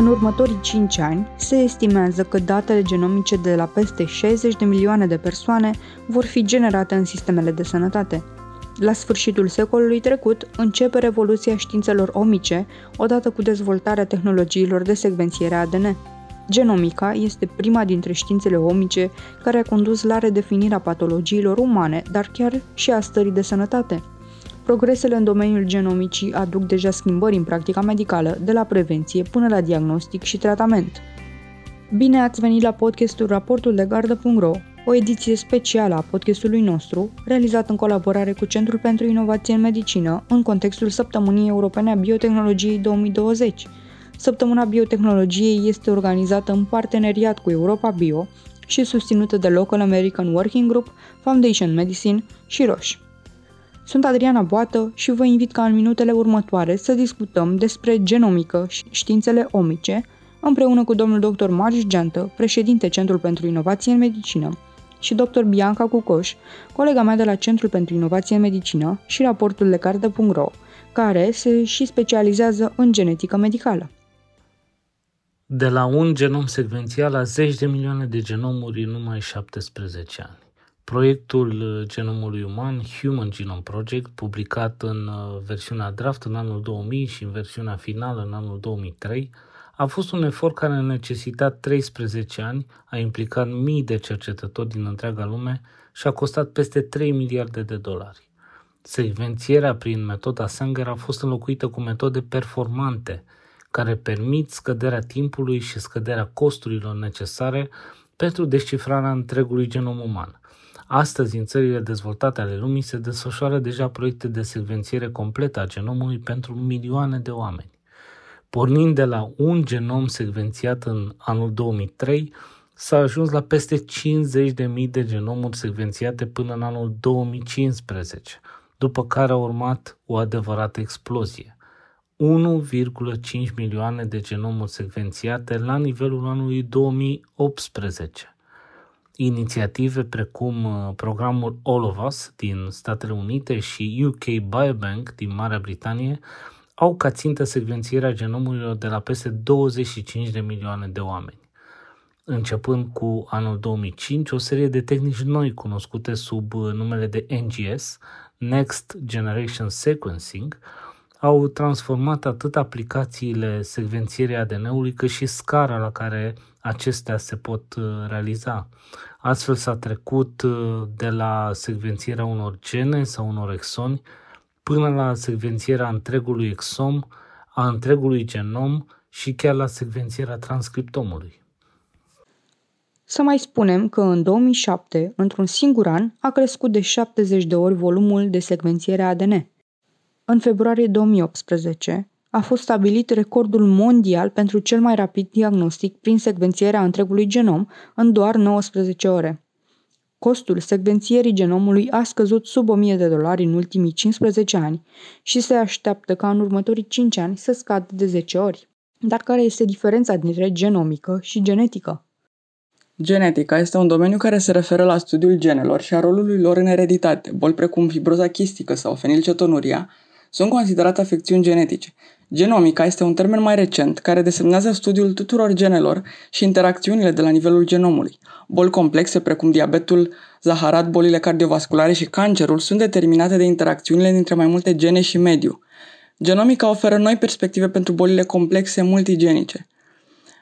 În următorii 5 ani, se estimează că datele genomice de la peste 60 de milioane de persoane vor fi generate în sistemele de sănătate. La sfârșitul secolului trecut începe revoluția științelor omice, odată cu dezvoltarea tehnologiilor de secvențiere ADN. Genomica este prima dintre științele omice care a condus la redefinirea patologiilor umane, dar chiar și a stării de sănătate. Progresele în domeniul genomicii aduc deja schimbări în practica medicală, de la prevenție până la diagnostic și tratament. Bine ați venit la podcastul Raportul de Gardă.ro, o ediție specială a podcastului nostru, realizat în colaborare cu Centrul pentru Inovație în Medicină, în contextul Săptămânii Europene a Biotehnologiei 2020. Săptămâna Biotehnologiei este organizată în parteneriat cu Europa Bio și susținută de Local American Working Group, Foundation Medicine și Roche. Sunt Adriana Boată și vă invit ca în minutele următoare să discutăm despre genomică și științele omice, împreună cu domnul dr. Marius Geantă, președinte Centrul pentru Inovație în Medicină, și dr. Bianca Cucoș, colega mea de la Centrul pentru Inovație în Medicină și raportul lecarte.ro, care se și specializează în genetică medicală. De la un genom secvențial la zeci de milioane de genomuri în numai 17 ani. Proiectul genomului uman, Human Genome Project, publicat în uh, versiunea draft în anul 2000 și în versiunea finală în anul 2003, a fost un efort care a necesitat 13 ani, a implicat mii de cercetători din întreaga lume și a costat peste 3 miliarde de dolari. Secvențierea prin metoda Sanger a fost înlocuită cu metode performante, care permit scăderea timpului și scăderea costurilor necesare pentru descifrarea întregului genom uman. Astăzi, în țările dezvoltate ale lumii, se desfășoară deja proiecte de secvențiere completă a genomului pentru milioane de oameni. Pornind de la un genom secvențiat în anul 2003, s-a ajuns la peste 50.000 de genomuri secvențiate până în anul 2015, după care a urmat o adevărată explozie. 1,5 milioane de genomuri secvențiate la nivelul anului 2018. Inițiative precum uh, programul All of Us din Statele Unite și UK Biobank din Marea Britanie au ca țintă secvențierea genomurilor de la peste 25 de milioane de oameni. Începând cu anul 2005, o serie de tehnici noi cunoscute sub uh, numele de NGS, Next Generation Sequencing, au transformat atât aplicațiile secvențierii ADN-ului cât și scara la care acestea se pot uh, realiza. Astfel s-a trecut uh, de la secvențierea unor gene sau unor exoni până la secvențierea întregului exom, a întregului genom și chiar la secvențierea transcriptomului. Să mai spunem că în 2007, într-un singur an, a crescut de 70 de ori volumul de secvențiere ADN. În februarie 2018, a fost stabilit recordul mondial pentru cel mai rapid diagnostic prin secvențierea întregului genom în doar 19 ore. Costul secvențierii genomului a scăzut sub 1000 de dolari în ultimii 15 ani și se așteaptă ca în următorii 5 ani să scadă de 10 ori. Dar care este diferența dintre genomică și genetică? Genetica este un domeniu care se referă la studiul genelor și a rolului lor în ereditate. Boli precum fibroza chistică sau fenilcetonuria sunt considerate afecțiuni genetice. Genomica este un termen mai recent care desemnează studiul tuturor genelor și interacțiunile de la nivelul genomului. Boli complexe precum diabetul, zaharat, bolile cardiovasculare și cancerul sunt determinate de interacțiunile dintre mai multe gene și mediu. Genomica oferă noi perspective pentru bolile complexe multigenice.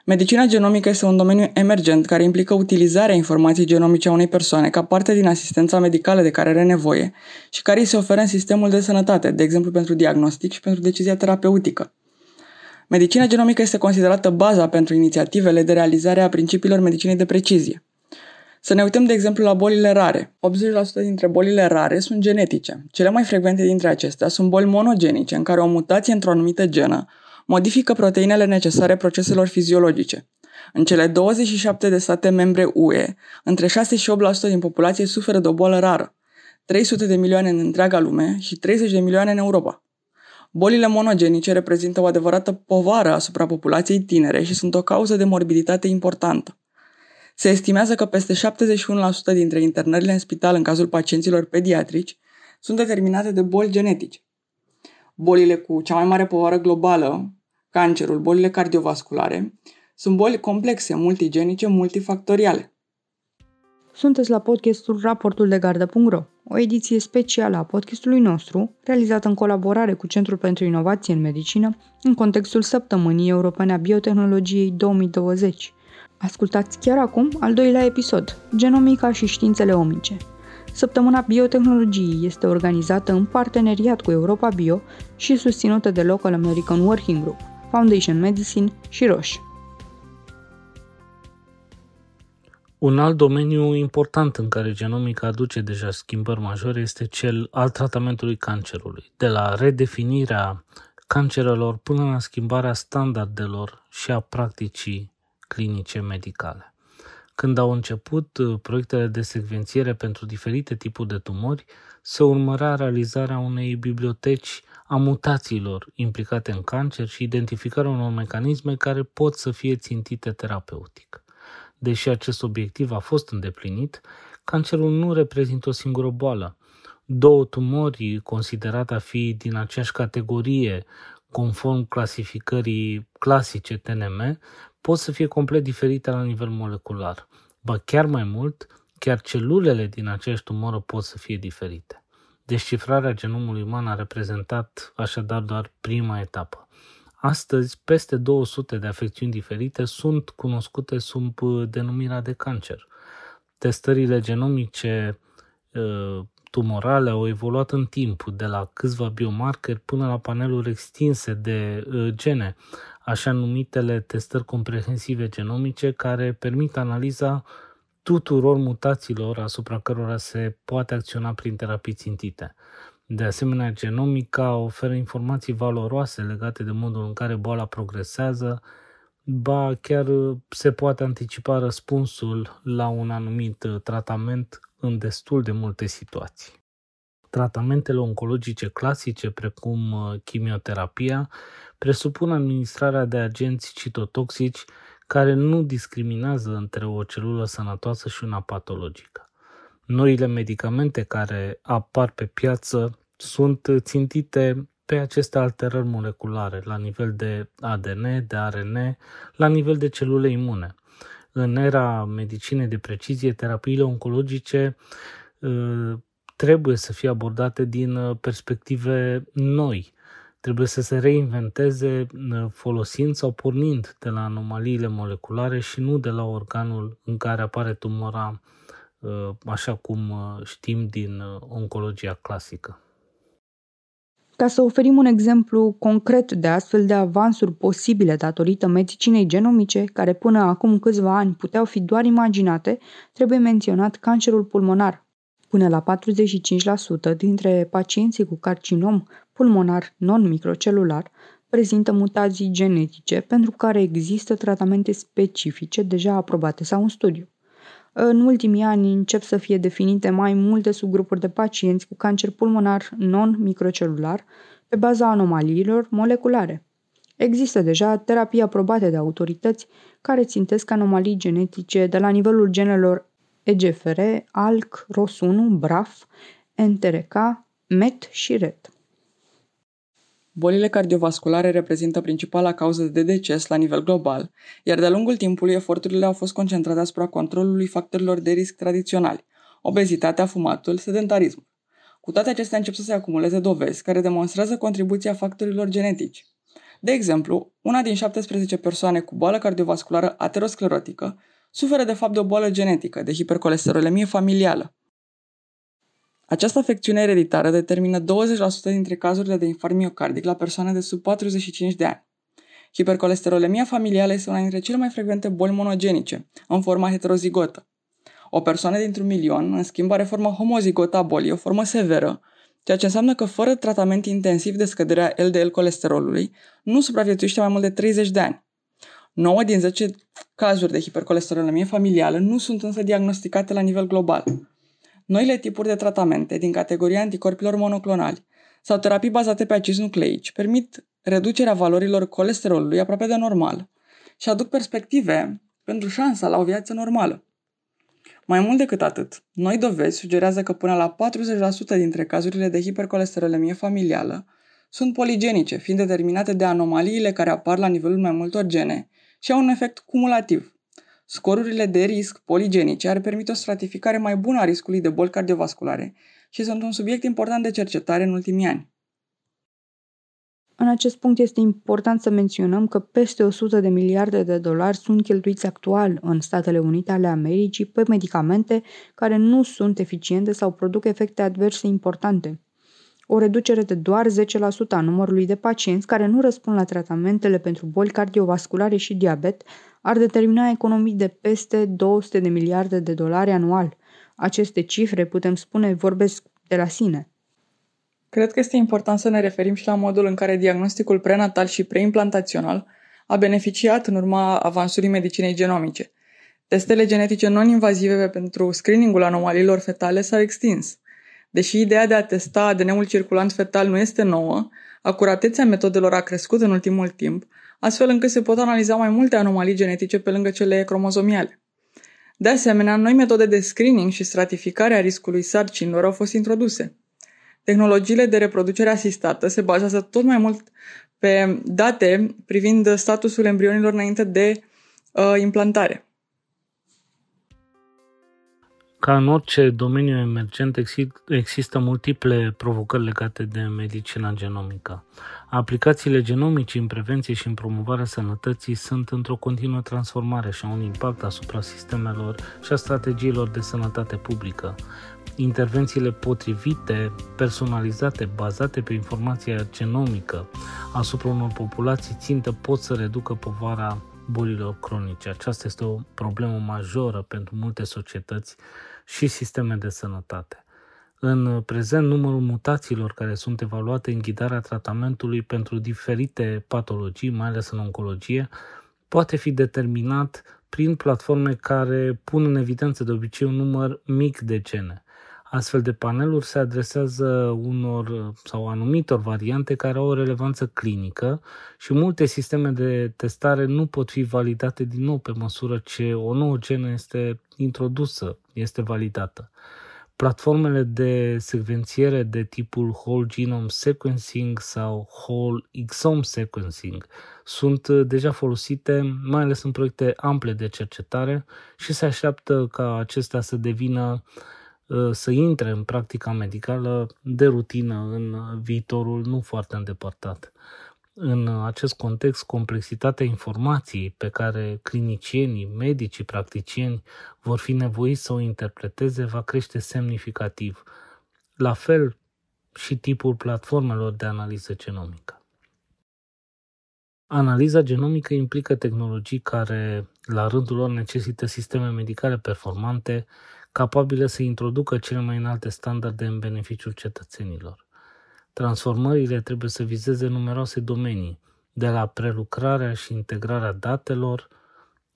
Medicina genomică este un domeniu emergent care implică utilizarea informației genomice a unei persoane ca parte din asistența medicală de care are nevoie și care îi se oferă în sistemul de sănătate, de exemplu pentru diagnostic și pentru decizia terapeutică. Medicina genomică este considerată baza pentru inițiativele de realizare a principiilor medicinei de precizie. Să ne uităm, de exemplu, la bolile rare. 80% dintre bolile rare sunt genetice. Cele mai frecvente dintre acestea sunt boli monogenice, în care o mutație într-o anumită genă modifică proteinele necesare proceselor fiziologice. În cele 27 de state membre UE, între 6 și 8% din populație suferă de o boală rară, 300 de milioane în întreaga lume și 30 de milioane în Europa. Bolile monogenice reprezintă o adevărată povară asupra populației tinere și sunt o cauză de morbiditate importantă. Se estimează că peste 71% dintre internările în spital în cazul pacienților pediatrici sunt determinate de boli genetice. Bolile cu cea mai mare povară globală cancerul, bolile cardiovasculare, sunt boli complexe, multigenice, multifactoriale. Sunteți la podcastul Raportul de Gardă.ro, o ediție specială a podcastului nostru, realizată în colaborare cu Centrul pentru Inovație în Medicină, în contextul Săptămânii Europene a Biotehnologiei 2020. Ascultați chiar acum al doilea episod, Genomica și științele omice. Săptămâna Biotehnologiei este organizată în parteneriat cu Europa Bio și susținută de Local American Working Group, Foundation Medicine și Roche. Un alt domeniu important în care genomica aduce deja schimbări majore este cel al tratamentului cancerului, de la redefinirea cancerelor până la schimbarea standardelor și a practicii clinice medicale. Când au început uh, proiectele de secvențiere pentru diferite tipuri de tumori, se urmărea realizarea unei biblioteci a mutațiilor implicate în cancer și identificarea unor mecanisme care pot să fie țintite terapeutic. Deși acest obiectiv a fost îndeplinit, cancerul nu reprezintă o singură boală. Două tumori considerate a fi din aceeași categorie, conform clasificării clasice TNM, pot să fie complet diferite la nivel molecular. Ba chiar mai mult, chiar celulele din aceeași tumoră pot să fie diferite. Descifrarea genomului uman a reprezentat așadar doar prima etapă. Astăzi, peste 200 de afecțiuni diferite sunt cunoscute sub uh, denumirea de cancer. Testările genomice uh, tumorale au evoluat în timp, de la câțiva biomarceri până la paneluri extinse de uh, gene, așa numitele testări comprehensive genomice, care permit analiza tuturor mutațiilor asupra cărora se poate acționa prin terapii țintite. De asemenea, genomica oferă informații valoroase legate de modul în care boala progresează, ba chiar se poate anticipa răspunsul la un anumit tratament în destul de multe situații. Tratamentele oncologice clasice, precum uh, chimioterapia, presupun administrarea de agenți citotoxici care nu discriminează între o celulă sănătoasă și una patologică. Noile medicamente care apar pe piață sunt țintite pe aceste alterări moleculare la nivel de ADN, de ARN, la nivel de celule imune. În era medicinei de precizie, terapiile oncologice uh, trebuie să fie abordate din uh, perspective noi. Trebuie să se reinventeze uh, folosind sau pornind de la anomaliile moleculare și nu de la organul în care apare tumora, uh, așa cum știm din oncologia clasică. Ca să oferim un exemplu concret de astfel de avansuri posibile datorită medicinei genomice, care până acum câțiva ani puteau fi doar imaginate, trebuie menționat cancerul pulmonar, Până la 45% dintre pacienții cu carcinom pulmonar non-microcelular prezintă mutații genetice pentru care există tratamente specifice deja aprobate sau în studiu. În ultimii ani încep să fie definite mai multe subgrupuri de pacienți cu cancer pulmonar non-microcelular pe baza anomaliilor moleculare. Există deja terapii aprobate de autorități care țintesc anomalii genetice de la nivelul genelor EGFR, ALK, ROS1, BRAF, NTRK, MET și RET. Bolile cardiovasculare reprezintă principala cauză de deces la nivel global, iar de-a lungul timpului eforturile au fost concentrate asupra controlului factorilor de risc tradiționali, obezitatea, fumatul, sedentarismul. Cu toate acestea încep să se acumuleze dovezi care demonstrează contribuția factorilor genetici. De exemplu, una din 17 persoane cu boală cardiovasculară aterosclerotică suferă de fapt de o boală genetică, de hipercolesterolemie familială. Această afecțiune ereditară determină 20% dintre cazurile de infarct miocardic la persoane de sub 45 de ani. Hipercolesterolemia familială este una dintre cele mai frecvente boli monogenice, în forma heterozigotă. O persoană dintr-un milion, în schimb, are forma homozigotă a bolii, o formă severă, ceea ce înseamnă că fără tratament intensiv de scăderea LDL colesterolului, nu supraviețuiește mai mult de 30 de ani. 9 din 10 cazuri de hipercolesterolemie familială nu sunt însă diagnosticate la nivel global. Noile tipuri de tratamente din categoria anticorpilor monoclonali sau terapii bazate pe acizi nucleici permit reducerea valorilor colesterolului aproape de normal și aduc perspective pentru șansa la o viață normală. Mai mult decât atât, noi dovezi sugerează că până la 40% dintre cazurile de hipercolesterolemie familială sunt poligenice, fiind determinate de anomaliile care apar la nivelul mai multor gene și au un efect cumulativ. Scorurile de risc poligenice ar permite o stratificare mai bună a riscului de boli cardiovasculare și sunt un subiect important de cercetare în ultimii ani. În acest punct este important să menționăm că peste 100 de miliarde de dolari sunt cheltuiți actual în Statele Unite ale Americii pe medicamente care nu sunt eficiente sau produc efecte adverse importante. O reducere de doar 10% a numărului de pacienți care nu răspund la tratamentele pentru boli cardiovasculare și diabet ar determina economii de peste 200 de miliarde de dolari anual. Aceste cifre, putem spune, vorbesc de la sine. Cred că este important să ne referim și la modul în care diagnosticul prenatal și preimplantațional a beneficiat în urma avansurii medicinei genomice. Testele genetice non-invazive pentru screeningul anomaliilor fetale s-au extins. Deși ideea de a testa ADN-ul circulant fetal nu este nouă, acuratețea metodelor a crescut în ultimul timp, astfel încât se pot analiza mai multe anomalii genetice pe lângă cele cromozomiale. De asemenea, noi metode de screening și stratificare a riscului sarcinilor au fost introduse. Tehnologiile de reproducere asistată se bazează tot mai mult pe date privind statusul embrionilor înainte de uh, implantare. Ca în orice domeniu emergent, există multiple provocări legate de medicina genomică. Aplicațiile genomice în prevenție și în promovarea sănătății sunt într-o continuă transformare și au un impact asupra sistemelor și a strategiilor de sănătate publică. Intervențiile potrivite, personalizate, bazate pe informația genomică asupra unor populații țintă pot să reducă povara bolilor cronice. Aceasta este o problemă majoră pentru multe societăți și sisteme de sănătate. În prezent, numărul mutațiilor care sunt evaluate în ghidarea tratamentului pentru diferite patologii, mai ales în oncologie, poate fi determinat prin platforme care pun în evidență de obicei un număr mic de gene. Astfel de paneluri se adresează unor sau anumitor variante care au o relevanță clinică și multe sisteme de testare nu pot fi validate din nou pe măsură ce o nouă genă este introdusă, este validată. Platformele de secvențiere de tipul whole genome sequencing sau whole exome sequencing sunt deja folosite, mai ales în proiecte ample de cercetare și se așteaptă ca acestea să devină Uh, să intre în practica medicală de rutină în viitorul nu foarte îndepărtat. În acest context, complexitatea informației pe care clinicienii, medicii, practicieni vor fi nevoiți să o interpreteze va crește semnificativ. La fel și tipul platformelor de analiză genomică. Analiza genomică implică tehnologii care, la rândul lor, necesită sisteme medicale performante capabile să introducă cele mai înalte standarde în beneficiul cetățenilor. Transformările trebuie să vizeze numeroase domenii, de la prelucrarea și integrarea datelor,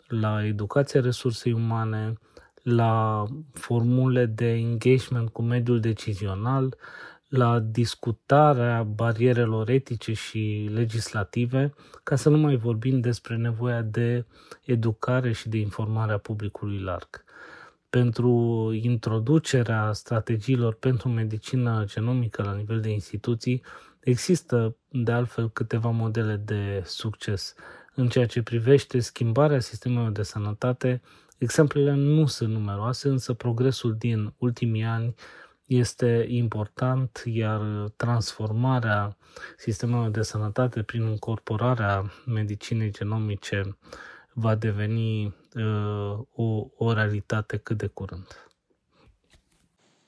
la educația resursei umane, la formule de engagement cu mediul decizional, la discutarea barierelor etice și legislative, ca să nu mai vorbim despre nevoia de educare și de informare a publicului larg pentru introducerea strategiilor pentru medicină genomică la nivel de instituții, există de altfel câteva modele de succes. În ceea ce privește schimbarea sistemelor de sănătate, exemplele nu sunt numeroase, însă progresul din ultimii ani este important, iar transformarea sistemelor de sănătate prin incorporarea medicinei genomice va deveni uh, o, o realitate cât de curând.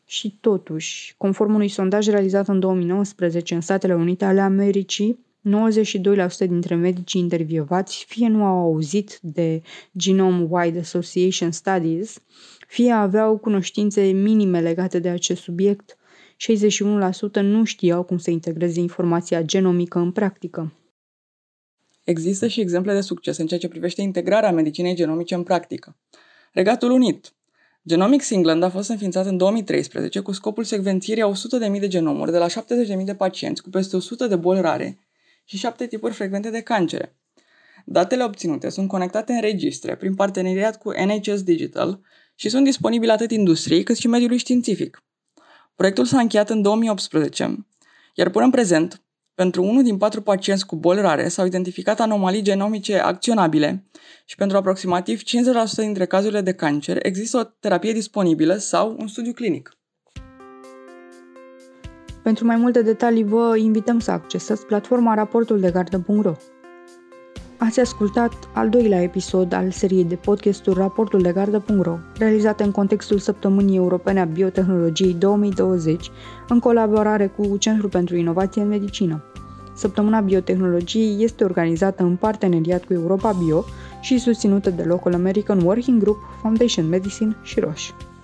Și totuși, conform unui sondaj realizat în 2019 în Statele Unite ale Americii, 92% dintre medicii intervievați fie nu au auzit de Genome-Wide Association Studies, fie aveau cunoștințe minime legate de acest subiect, 61% nu știau cum să integreze informația genomică în practică. Există și exemple de succes în ceea ce privește integrarea medicinei genomice în practică. Regatul Unit. Genomics England a fost înființat în 2013 cu scopul secvențierii a 100.000 de genomuri de la 70.000 de pacienți cu peste 100 de boli rare și 7 tipuri frecvente de cancere. Datele obținute sunt conectate în registre prin parteneriat cu NHS Digital și sunt disponibile atât industriei cât și mediului științific. Proiectul s-a încheiat în 2018, iar până în prezent, Pentru unul din patru pacienți cu boli rare s-au identificat anomalii genomice acționabile și pentru aproximativ 50% dintre cazurile de cancer există o terapie disponibilă sau un studiu clinic. Pentru mai multe detalii vă invităm să accesați platforma raportuldegardă.ro Ați ascultat al doilea episod al seriei de podcasturi Raportul de Gardă.ro, realizate în contextul Săptămânii Europene a Biotehnologiei 2020, în colaborare cu Centrul pentru Inovație în Medicină. Săptămâna Biotehnologiei este organizată în parteneriat cu Europa Bio și susținută de Local American Working Group, Foundation Medicine și Roche.